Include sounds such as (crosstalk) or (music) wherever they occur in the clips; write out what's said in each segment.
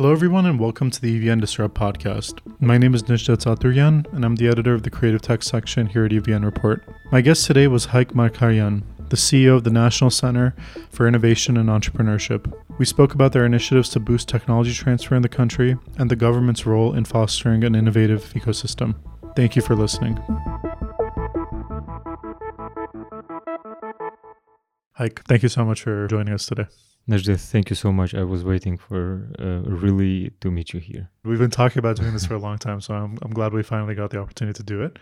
Hello, everyone, and welcome to the EVN Disrupt podcast. My name is Nishdat Saturyan, and I'm the editor of the Creative Tech section here at EVN Report. My guest today was Hayk Margaryan, the CEO of the National Center for Innovation and Entrepreneurship. We spoke about their initiatives to boost technology transfer in the country and the government's role in fostering an innovative ecosystem. Thank you for listening. Hayk, thank you so much for joining us today. Najdet, thank you so much. I was waiting for uh, really to meet you here. We've been talking about doing this for a long time, so I'm, I'm glad we finally got the opportunity to do it.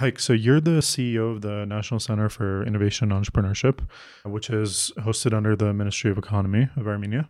Hayk, so you're the CEO of the National Center for Innovation and Entrepreneurship, which is hosted under the Ministry of Economy of Armenia.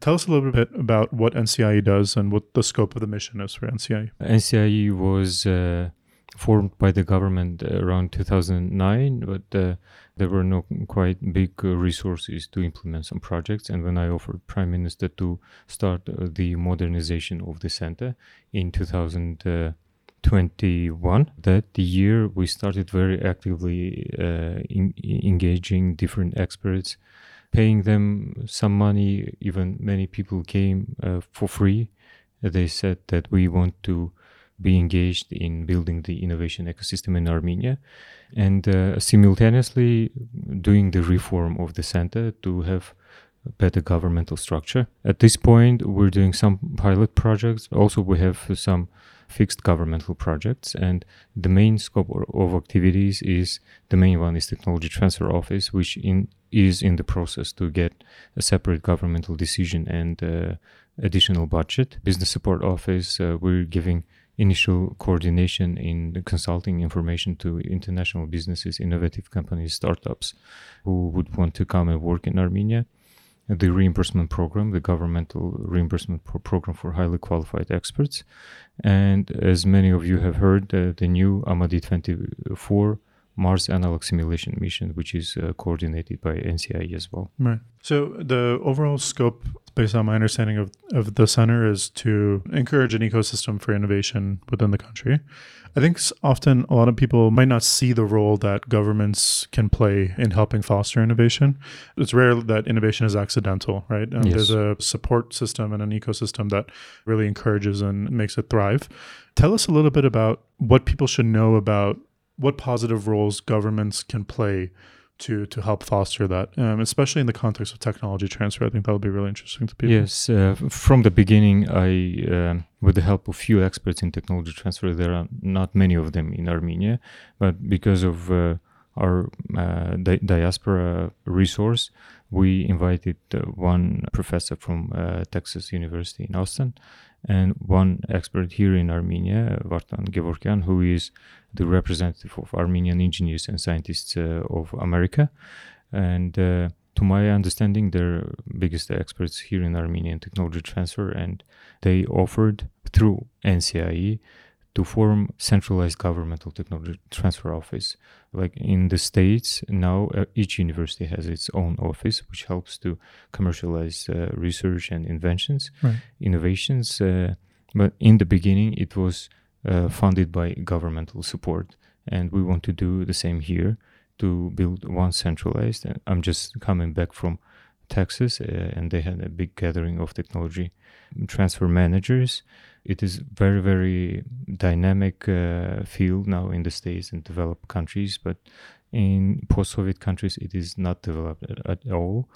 Tell us a little bit about what NCIE does and what the scope of the mission is for NCIE. NCIE was uh, formed by the government around 2009, but uh, there were no quite big uh, resources to implement some projects. And when I offered Prime Minister to start uh, the modernization of the center in 2021, that the year we started very actively uh, in, engaging different experts, paying them some money. Even many people came uh, for free. They said that we want to be engaged in building the innovation ecosystem in Armenia and uh, simultaneously doing the reform of the center to have better governmental structure. At this point, we're doing some pilot projects. Also, we have some fixed governmental projects, and the main scope of activities is the main one is technology transfer office, which in is in the process to get a separate governmental decision and uh, additional budget. Business support office, uh, we're giving initial coordination in consulting information to international businesses, innovative companies, startups who would want to come and work in Armenia. The reimbursement program, the governmental reimbursement pro- program for highly qualified experts. And as many of you have heard, uh, the new AMADEE 24 Mars analog simulation mission, which is uh, coordinated by NCIE as well. Right. So the overall scope, based on my understanding of, of the center, is to encourage an ecosystem for innovation within the country. I think often a lot of people might not see the role that governments can play in helping foster innovation. It's rare that innovation is accidental, right? Um, yes. There's a support system and an ecosystem that really encourages and makes it thrive. Tell us a little bit about what people should know about what positive roles governments can play to to help foster that, um, especially in the context of technology transfer. I think that would be really interesting to people. Yes, uh, from the beginning, I, uh, with the help of few experts in technology transfer, there are not many of them in Armenia, but because of uh, our uh, di- diaspora resource, we invited uh, one professor from uh, Texas University in Austin and one expert here in Armenia, Vartan Gevorkian, who is the representative of Armenian engineers and scientists uh, of America. And uh, to my understanding, they're biggest experts here in Armenian technology transfer, and they offered through NCIE to form centralized governmental technology transfer office. Like in the states now, uh, each university has its own office, which helps to commercialize uh, research and inventions, right. innovations. Uh, but in the beginning, it was uh, funded by governmental support, and we want to do the same here to build one centralized. I'm just coming back from Texas, uh, and they had a big gathering of technology transfer managers it is very very dynamic uh, field now in the states and developed countries but in post-soviet countries it is not developed at, at all.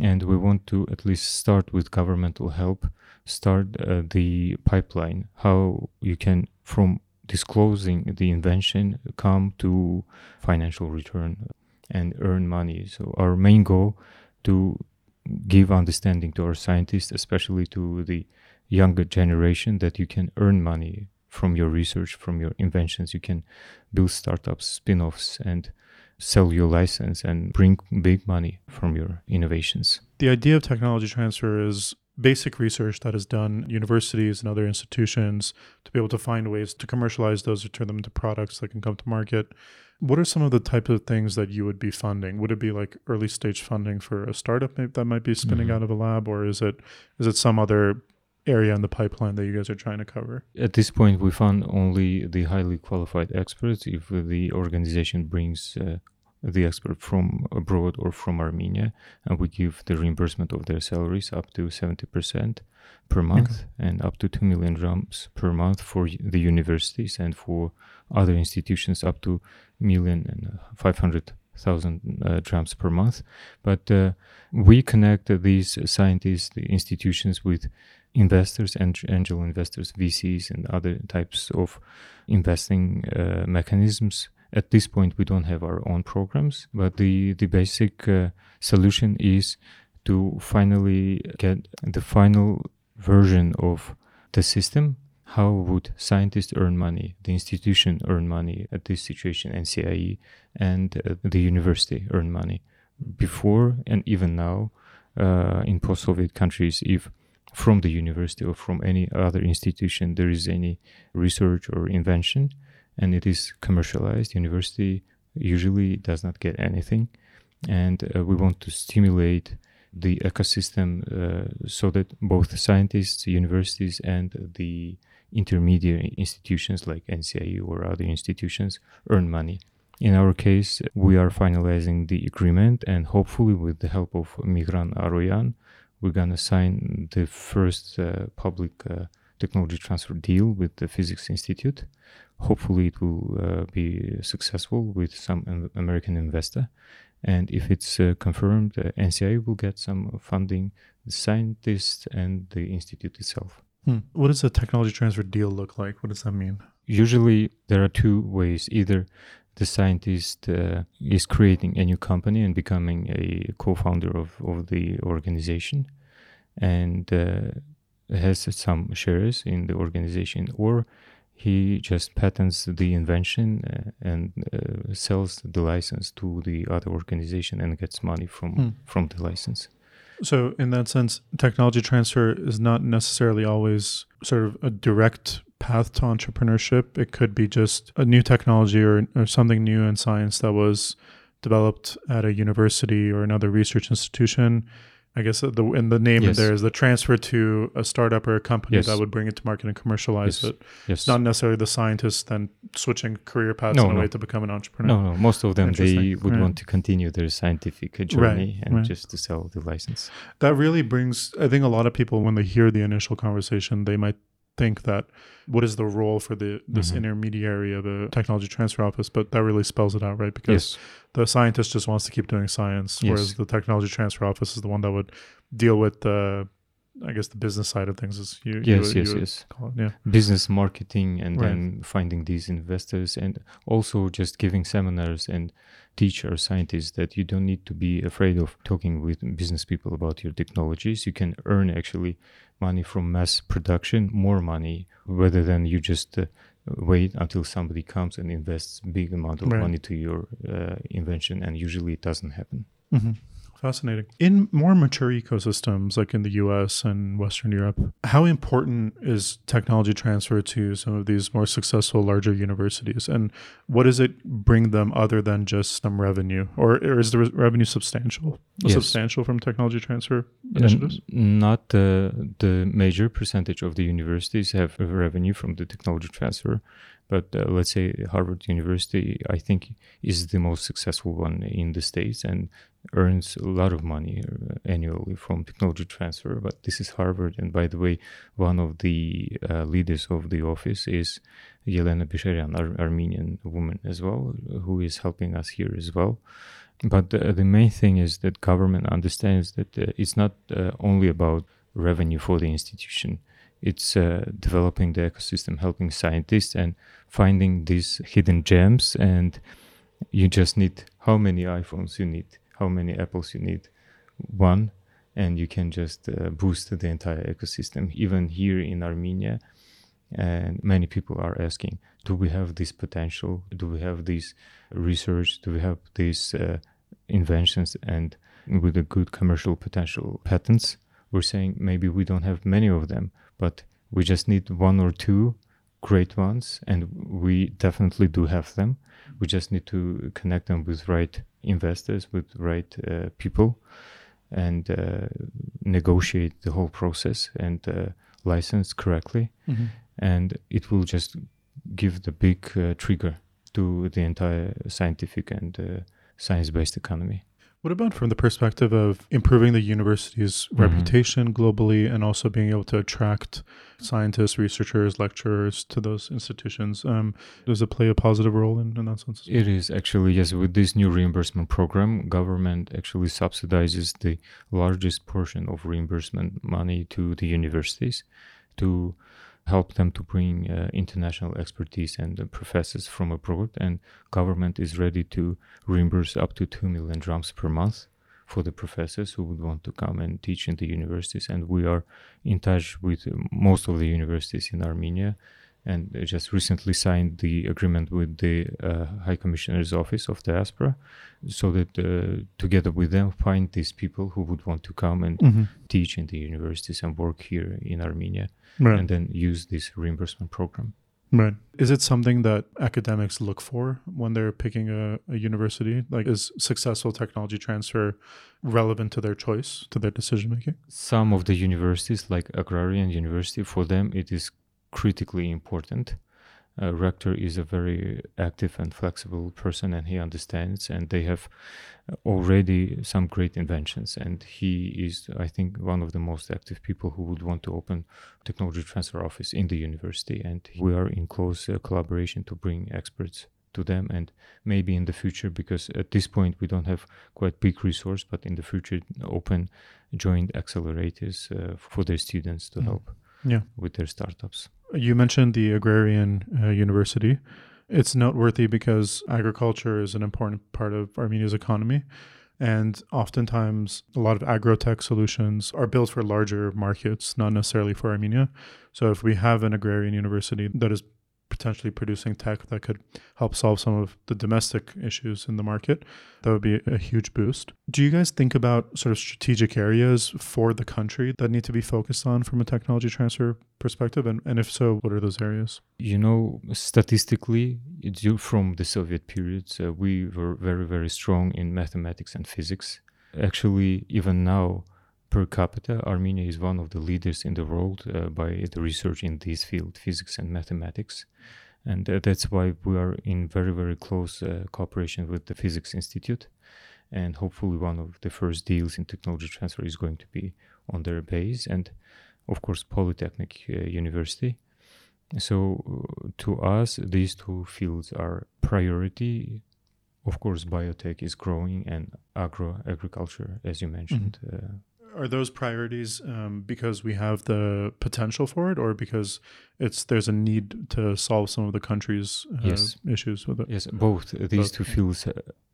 And we want to at least start with governmental help start uh, the pipeline how you can from disclosing the invention come to financial return and earn money. So our main goal to give understanding to our scientists especially to the younger generation that you can earn money from your research, from your inventions. You can build startups, spin offs, and sell your license and bring big money from your innovations. The idea of technology transfer is basic research that is done universities and other institutions to be able to find ways to commercialize those or turn them into products that can come to market. What are some of the types of things that you would be funding? Would it be like early stage funding for a startup that might be spinning mm-hmm. out of a lab, or is it is it some other area in the pipeline that you guys are trying to cover? At this point, we found only the highly qualified experts. If the organization brings uh, the expert from abroad or from Armenia, and we give the reimbursement of their salaries up to 70% per month okay. and up to 2 million drams per month for the universities and for other institutions up to million and 500,000 uh, drams per month. But uh, we connect uh, these scientists, the institutions with investors and angel investors, VCs, and other types of investing uh, mechanisms. At this point, we don't have our own programs, but the the basic uh, solution is to finally get the final version of the system. How would scientists earn money, the institution earn money at this situation, NCIE, and uh, the university earn money? Before and even now, uh, in post-Soviet countries, if from the university or from any other institution there is any research or invention and it is commercialized. University usually does not get anything and uh, we want to stimulate the ecosystem uh, so that both scientists universities and the intermediate institutions like NCIE or other institutions earn money. In our case, we are finalizing the agreement, and hopefully, with the help of Migran Aroyan, we're going to sign the first uh, public uh, technology transfer deal with the Physics Institute. Hopefully, it will uh, be successful with some American investor. And if it's uh, confirmed, uh, NCI will get some funding, the scientists and the institute itself. Hmm. What does a technology transfer deal look like? What does that mean? Usually, there are two ways. Either the scientist uh, is creating a new company and becoming a co-founder of, of the organization and uh, has some shares in the organization or he just patents the invention uh, and uh, sells the license to the other organization and gets money from hmm. from the license so in that sense technology transfer is not necessarily always sort of a direct path to entrepreneurship. It could be just a new technology or, or something new in science that was developed at a university or another research institution. I guess the and the name yes. there is the transfer to a startup or a company yes. that would bring it to market and commercialize yes. it. Yes. Not necessarily the scientists then switching career paths no, in a no. way to become an entrepreneur. No, no. Most of them they would right. want to continue their scientific journey right. and right. just to sell the license. That really brings I think a lot of people when they hear the initial conversation, they might think that what is the role for the this mm-hmm. intermediary of a technology transfer office but that really spells it out right because yes. the scientist just wants to keep doing science yes. whereas the technology transfer office is the one that would deal with the I guess the business side of things is you. Yes, you, yes, you yes. It, yeah. Business marketing and right. then finding these investors and also just giving seminars and teach our scientists that you don't need to be afraid of talking with business people about your technologies. You can earn actually money from mass production, more money, rather than you just uh, wait until somebody comes and invests big amount of right. money to your uh, invention, and usually it doesn't happen. Mm-hmm. Fascinating. In more mature ecosystems like in the US and Western Europe, how important is technology transfer to some of these more successful larger universities? And what does it bring them other than just some revenue? Or, or is the re- revenue substantial? Yes. Substantial from technology transfer initiatives? not the, the major percentage of the universities have revenue from the technology transfer but uh, let's say Harvard University, I think, is the most successful one in the States and earns a lot of money uh, annually from technology transfer. But this is Harvard. And by the way, one of the uh, leaders of the office is Yelena Bisharian, Ar- Armenian woman as well, who is helping us here as well. But uh, the main thing is that government understands that uh, it's not uh, only about revenue for the institution it's uh, developing the ecosystem, helping scientists and finding these hidden gems. And you just need how many iPhones you need, how many apples you need, one, and you can just uh, boost the entire ecosystem. Even here in Armenia, and many people are asking, do we have this potential? Do we have this research? Do we have these uh, inventions and with a good commercial potential patents? We're saying maybe we don't have many of them, but we just need one or two great ones and we definitely do have them we just need to connect them with right investors with right uh, people and uh, negotiate the whole process and uh, license correctly mm-hmm. and it will just give the big uh, trigger to the entire scientific and uh, science-based economy. What about from the perspective of improving the university's Mm-hmm. reputation globally and also being able to attract scientists, researchers, lecturers to those institutions? Um, does it play a positive role in, in that sense? It is actually yes. With this new reimbursement program, government actually subsidizes the largest portion of reimbursement money to the universities to help them to bring uh, international expertise and uh, professors from abroad. And government is ready to reimburse up to two million drams per month for the professors who would want to come and teach in the universities. And we are in touch with uh, most of the universities in Armenia and just recently signed the agreement with the uh, High Commissioner's Office of Diaspora, so that uh, together with them find these people who would want to come and Mm-hmm. teach in the universities and work here in Armenia, Right. and then use this reimbursement program. Right. Is it something that academics look for when they're picking a, a university? Like, is successful technology transfer relevant to their choice, to their decision making? Some of the universities, like Agrarian University, for them it is critically important. Uh, rector is a very active and flexible person, and he understands. And they have already some great inventions. And he is, I think, one of the most active people who would want to open technology transfer office in the university. And we are in close uh, collaboration to bring experts to them and maybe in the future because at this point we don't have quite big resource but in the future open joint accelerators uh, for their students to Mm. help Yeah. with their startups You mentioned the agrarian uh, university. It's noteworthy because agriculture is an important part of Armenia's economy. And oftentimes, a lot of agrotech solutions are built for larger markets, not necessarily for Armenia. So, if we have an agrarian university that is potentially producing tech that could help solve some of the domestic issues in the market, that would be a huge boost. Do you guys think about sort of strategic areas for the country that need to be focused on from a technology transfer perspective? And, and if so, what are those areas? you know statistically due from the soviet period, uh, we were very very strong in mathematics and physics actually even now per capita armenia is one of the leaders in the world uh, by the research in this field physics and mathematics. And uh, that's why we are in very very close uh, cooperation with the physics institute. And hopefully one of the first deals in technology transfer is going to be on their base and of course polytechnic uh, university. So uh, to us these two fields are priority. Of course biotech is growing and agro agriculture as you mentioned uh, Are those priorities um, because we have the potential for it, or because it's there's a need to solve some of the country's uh, Yes. issues with it? yes both these Both, two fields uh,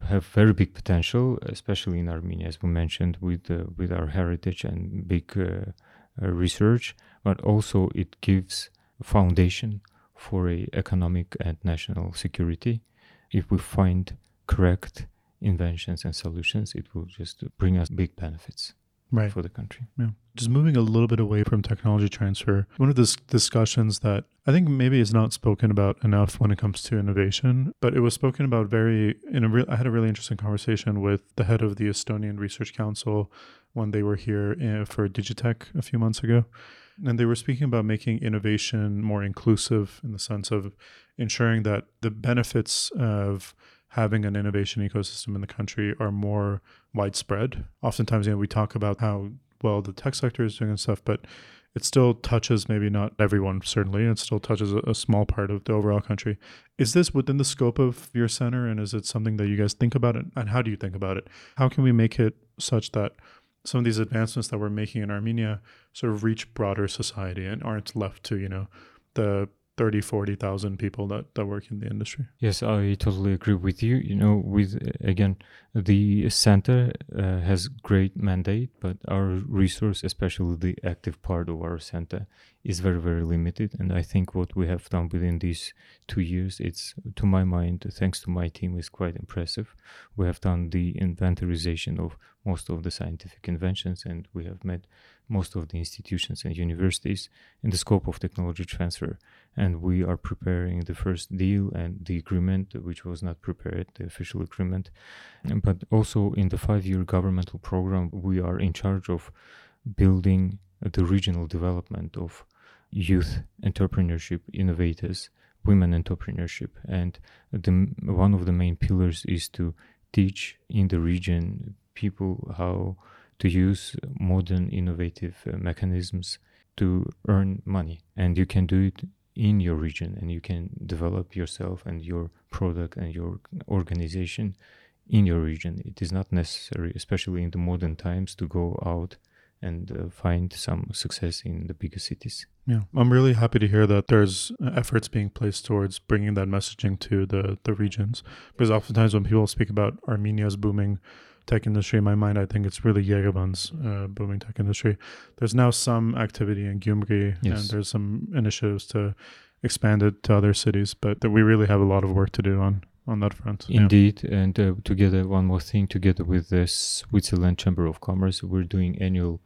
have very big potential especially in armenia as we mentioned with uh, with our heritage and big uh, uh, research but also it gives foundation for a economic and national security if we find correct inventions and solutions it will just bring us big benefits Right. for the country Yeah. Just moving a little bit away from technology transfer, one of the discussions that I think maybe is not spoken about enough when it comes to innovation, but it was spoken about very in a real. I had a really interesting conversation with the head of the Estonian Research Council when they were here uh, for Digitech a few months ago, and they were speaking about making innovation more inclusive in the sense of ensuring that the benefits of having an innovation ecosystem in the country are more widespread. Oftentimes, you know, we talk about how well the tech sector is doing and stuff, but it still touches maybe not everyone, certainly. It still touches a, a small part of the overall country. Is this within the scope of your center? And is it something that you guys think about? It? And how do you think about it? How can we make it such that some of these advancements that we're making in Armenia sort of reach broader society and aren't left to, you know, the 30, 40,000 people that, that work in the industry? Yes, I totally agree with you. You know, with uh, again, the center uh, has great mandate, but our resource, especially the active part of our center, is very very limited. And I think what we have done within these two years, it's to my mind, thanks to my team, is quite impressive. We have done the inventorization of most of the scientific inventions, and we have met most of the institutions and universities in the scope of technology transfer and we are preparing the first deal and the agreement which was not prepared the official agreement. But also in the five year governmental program we are in charge of building the regional development of youth entrepreneurship innovators women entrepreneurship. And the one of the main pillars is to teach in the region people how to use modern innovative uh, mechanisms to earn money. And you can do it in your region and you can develop yourself and your product and your organization in your region. It is not necessary especially in the modern times to go out and uh, find some success in the bigger cities. Yeah. I'm really happy to hear that there's uh, efforts being placed towards bringing that messaging to the the regions. Because oftentimes when people speak about armenia's booming tech industry in my mind, I think it's really Yerevan's uh, booming tech industry. There's now some activity in Gyumri, yes. and there's some initiatives to expand it to other cities, but that we really have a lot of work to do on on that front. Indeed, yeah. and uh, together, one more thing, together with the Switzerland Chamber of Commerce, we're doing annual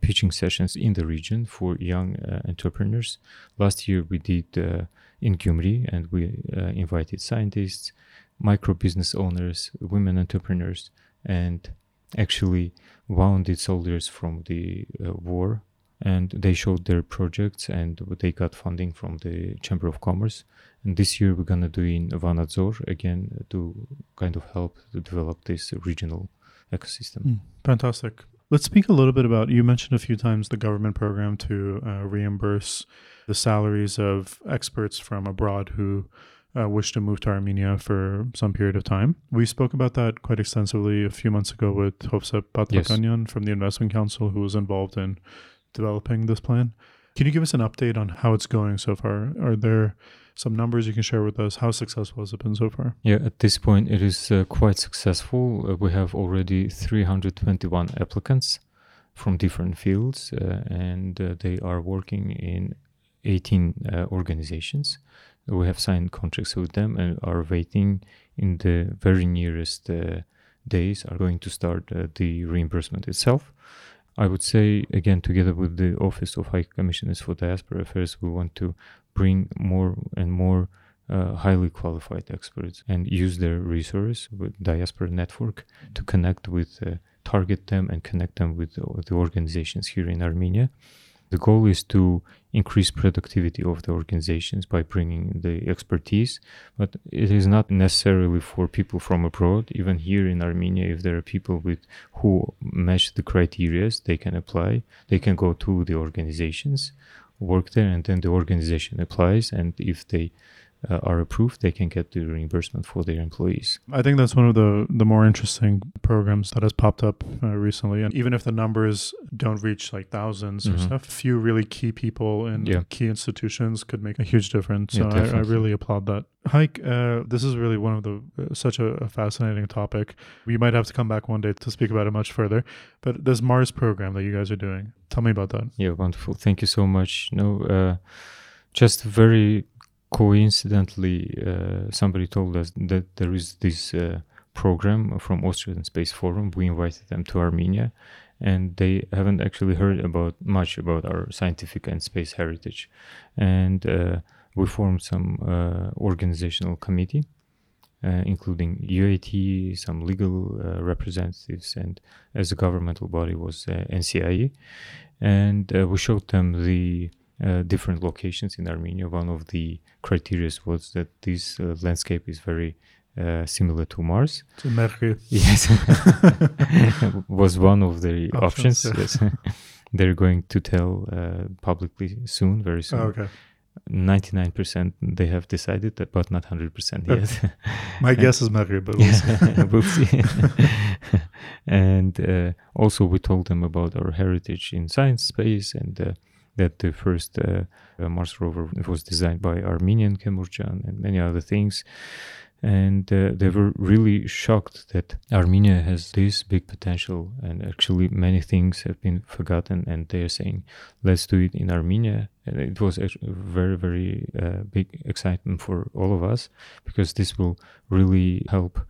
pitching sessions in the region for young uh, entrepreneurs. Last year, we did uh, in Gyumri, and we uh, invited scientists, micro business owners, women entrepreneurs and actually wounded soldiers from the uh, war and they showed their projects and they got funding from the chamber of commerce. And this year we're gonna do in vanadzor again to kind of help to develop this regional ecosystem. Mm, fantastic. Let's speak a little bit about you mentioned a few times the government program to uh, reimburse the salaries of experts from abroad who uh, wish to move to Armenia for some period of time. We spoke about that quite extensively a few months ago with Hovsep Patlakanyan yes. from the Investment Council, who was involved in developing this plan. Can you give us an update on how it's going so far? Are there some numbers you can share with us? How successful has it been so far? Yeah, at this point, it is uh, quite successful. Uh, we have already 321 applicants from different fields, uh, and uh, they are working in 18 uh, organizations we have signed contracts with them and are waiting in the very nearest uh, days are going to start uh, the reimbursement itself. I would say again, together with the Office of High Commissioners for Diaspora Affairs, we want to bring more and more uh, highly qualified experts and use their resource with diaspora network to connect with, uh, target them and connect them with the organizations here in Armenia the goal is to increase productivity of the organizations by bringing the expertise, but it is not necessarily for people from abroad. Even here in Armenia, if there are people with who match the criteria, they can apply. They can go to the organizations, work there, and then the organization applies. And if they uh, are approved, they can get the reimbursement for their employees. I think that's one of the the more interesting programs that has popped up uh, recently. And even if the numbers don't reach like 1000s mm-hmm. or stuff, a few really key people in yeah. key institutions could make a huge difference. So yeah, I, I, really applaud that. Hayk, uh, this is really one of the uh, such a, a, fascinating topic. We might have to come back one day to speak about it much further. But this Mars program that you guys are doing, tell me about that. Yeah, wonderful. Thank you so much. No, uh, just very coincidentally, uh, somebody told us that there is this uh, program from Austrian Space Forum. We invited them to Armenia, and they haven't actually heard about much about our scientific and space heritage. And uh, we formed some uh, organizational committee. Uh, including UAT, some legal uh, representatives, and as a governmental body was NCIE, and we showed them the uh, different locations in Armenia. One of the criteria was that this uh, landscape is very uh, similar to Mars. To Mercury. (laughs) Yes, (laughs) was one of the options. options yes, (laughs) they're going to tell uh, publicly soon, very soon. Oh, okay. 99% they have decided that, but not 100% yet. My guess is Mercury, but we'll see. we'll see. and uh, also, we told them about our heritage in science, space, and uh, that the first uh, uh, Mars rover was designed by Armenian Kemurdzhian and many other things. And uh, they were really shocked that Armenia has this big potential, and actually many things have been forgotten. And they are saying, "Let's do it in Armenia." And it was a very, very big excitement for all of us because this will really help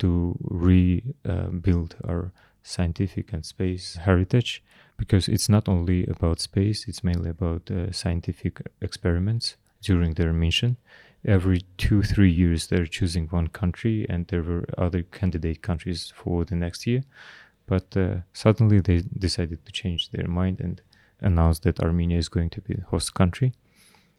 to rebuild our scientific and space heritage because it's not only about space, it's mainly about uh, scientific experiments during their mission. Every two, three years, they're choosing one country, and there were other candidate countries for the next year. But uh, suddenly they decided to change their mind and announced that Armenia is going to be the host country.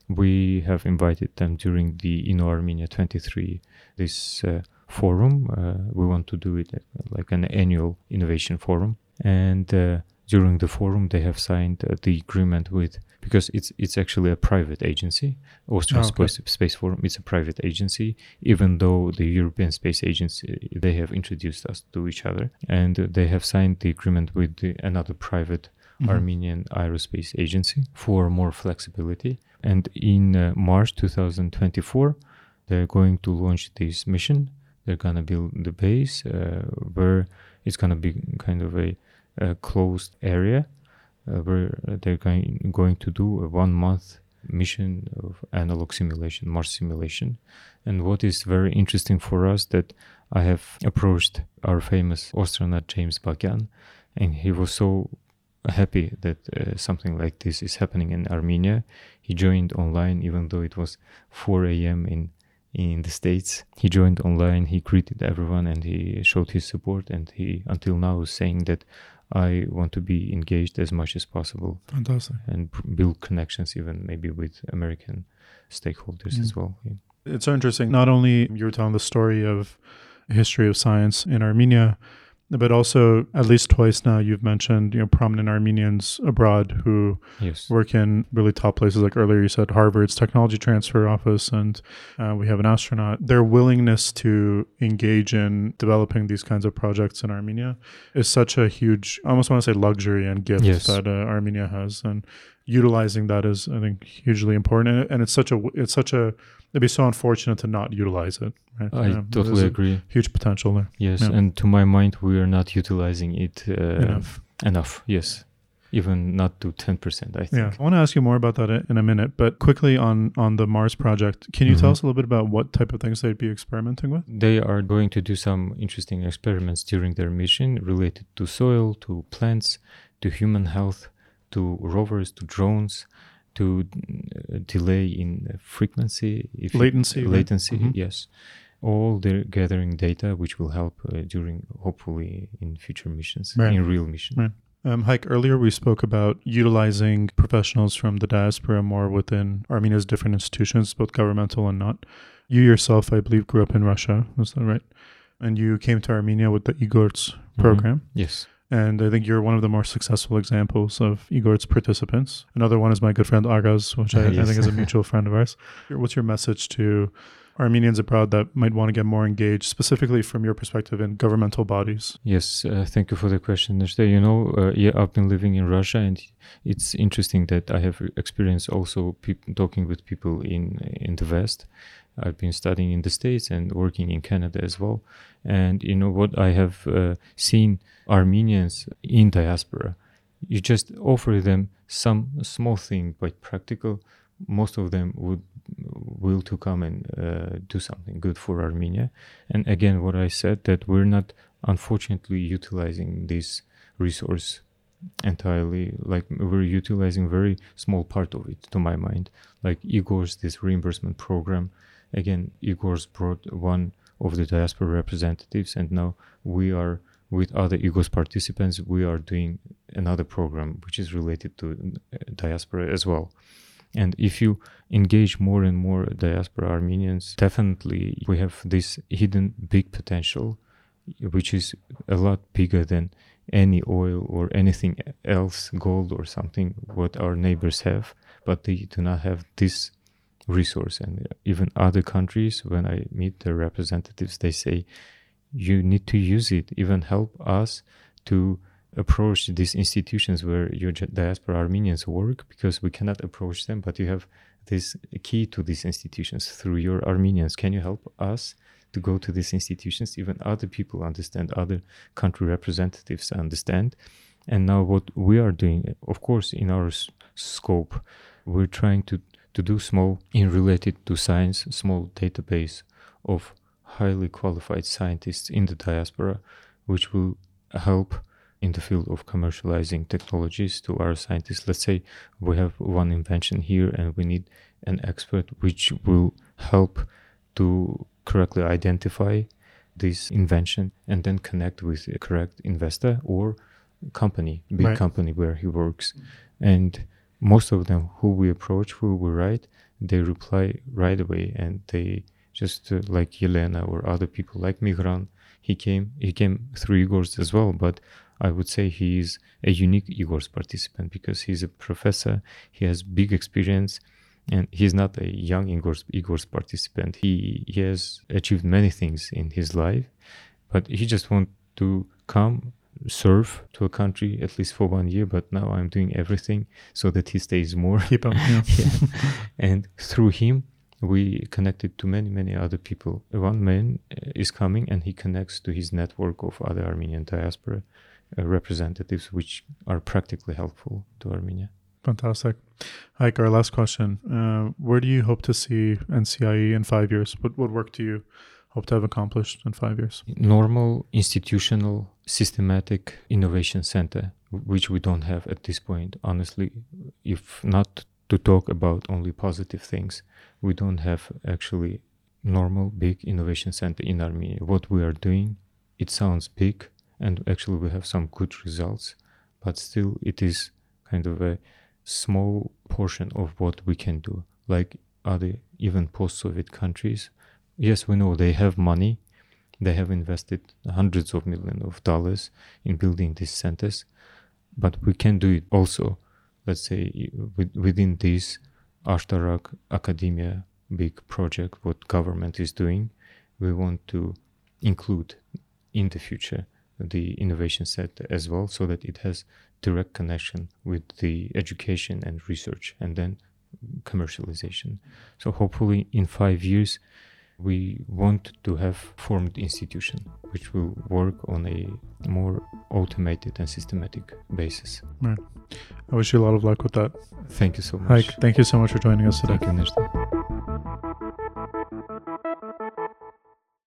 We have invited them during the Inno Armenia 23, this uh, forum. Uh, we want to do it like an annual innovation forum. And uh, during the forum, they have signed uh, the agreement with because it's it's actually a private agency. Austrian oh, okay. Space, Space Forum it's a private agency, even though the European Space Agency they have introduced us to each other, and they have signed the agreement with the, another private mm-hmm. Armenian Aerospace Agency for more flexibility. And in uh, March 2024, they're going to launch this mission. They're gonna build the base uh, where it's gonna be kind of a, a closed area uh, where they're going, to do a one month mission of analog simulation, Mars simulation. And what is very interesting for us that I have approached our famous astronaut James Bagian, and he was so happy that uh, something like this is happening in Armenia. He joined online, even though it was 4 a.m. in in the states. He joined online. He greeted everyone and he showed his support. And he, until now, is saying that I want to be engaged as much as possible. Fantastic. And build connections, even maybe with American stakeholders mm. as well. Yeah. It's so interesting. Not only you were telling the story of history of science in Armenia, but also at least twice now you've mentioned you know prominent Armenians abroad who yes. work in really top places like earlier you said Harvard's technology transfer office and uh, we have an astronaut their willingness to engage in developing these kinds of projects in Armenia is such a huge I almost want to say luxury and gift yes. that uh, Armenia has and utilizing that is I think hugely important and it's such a it's such a it'd be so unfortunate to not utilize it. Right? I yeah, totally agree. Huge potential there. Yes, yeah. and to my mind, we are not utilizing it uh, enough. Enough, yes. Even not to ten percent, I think. Yeah, I want to ask you more about that in a minute, but quickly on on the Mars project, can you mm-hmm. tell us a little bit about what type of things they'd be experimenting with? They are going to do some interesting experiments during their mission related to soil, to plants, to human health, to rovers, to drones, to uh, delay in frequency, if latency, you, latency, mm-hmm. yes. All the gathering data, which will help uh, during hopefully in future missions, right. in real missions. Right. Um, Hayk, earlier we spoke about utilizing professionals from the diaspora more within Armenia's different institutions, both governmental and not. You yourself, I believe, grew up in Russia. Is that right? And you came to Armenia with the IGORTS mm-hmm. program. Mm-hmm. Yes. And I think you're one of the more successful examples of iGorts participants. Another one is my good friend Agaz, which I, yes. I think is a (laughs) mutual friend of ours. What's your message to Armenians abroad that might want to get more engaged, specifically from your perspective in governmental bodies? Yes, uh, thank you for the question, Nishte. You know, uh, yeah, I've been living in Russia, and it's interesting that I have experienced also pe- talking with people in in the West. I've been studying in the States and working in Canada as well. And you know what I have uh, seen Armenians in diaspora, you just offer them some small thing, but practical. Most of them would will to come and uh, do something good for Armenia. And again, what I said that we're not unfortunately utilizing this resource entirely. Like we're utilizing very small part of it to my mind. Like IGORTS this reimbursement program. Again IGORTS brought one of the diaspora representatives and now we are with other IGORTS participants we are doing another program which is related to uh, diaspora as well and if you engage more and more diaspora armenians definitely we have this hidden big potential which is a lot bigger than any oil or anything else gold or something what our neighbors have. But they do not have this resource. And even other countries when i meet their representatives they say you need to use it. Even help us to approach these institutions where your diaspora armenians work because we cannot approach them but you have this key to these institutions through your armenians. Can you help us to go to these institutions? Even other people understand other country representatives understand. And now what we are doing of course in our s- scope we're trying to to do small in related to science small database of highly qualified scientists in the diaspora which will help in the field of commercializing technologies to our scientists let's say we have one invention here and we need an expert which will help to correctly identify this invention and then connect with a correct investor or company big right. company where he works and most of them who we approach, who we write, they reply right away and they just uh, like Yelena or other people like Migran. He came he came through iGorts as well, but I would say he is a unique iGorts participant because he's a professor. He has big experience, and he's not a young iGorts, iGorts participant. He he has achieved many things in his life, but he just want to come serve to a country at least for one year. But now I'm doing everything so that he stays more. Keep him. Yeah. (laughs) Yeah. And through him, we connected to many many other people. One man uh, is coming, and he connects to his network of other Armenian diaspora representatives, which are practically helpful to Armenia. Fantastic. Ike, our last question. Uh, where do you hope to see NCIE in five years? What, what work do you hope to have accomplished in five years? Normal, institutional, systematic innovation center, which we don't have at this point, honestly. If not to talk about only positive things, we don't have actually normal big innovation center in Armenia. What we are doing, it sounds big, and actually we have some good results, but still it is kind of a small portion of what we can do. Like other even post-Soviet countries, yes, we know they have money, they have invested hundreds of millions of dollars in building these centers, but we can do it also. Let's say within this Ashtarak Academia big project, what government is doing, we want to include in the future the innovation set as well so that it has direct connection with the education and research and then commercialization. So hopefully in 5 years we want to have formed institution which will work on a more automated and systematic basis. Right. I wish you a lot of luck with that. Thank you so much. Ike, thank you so much for joining us today. Thank you Nishta.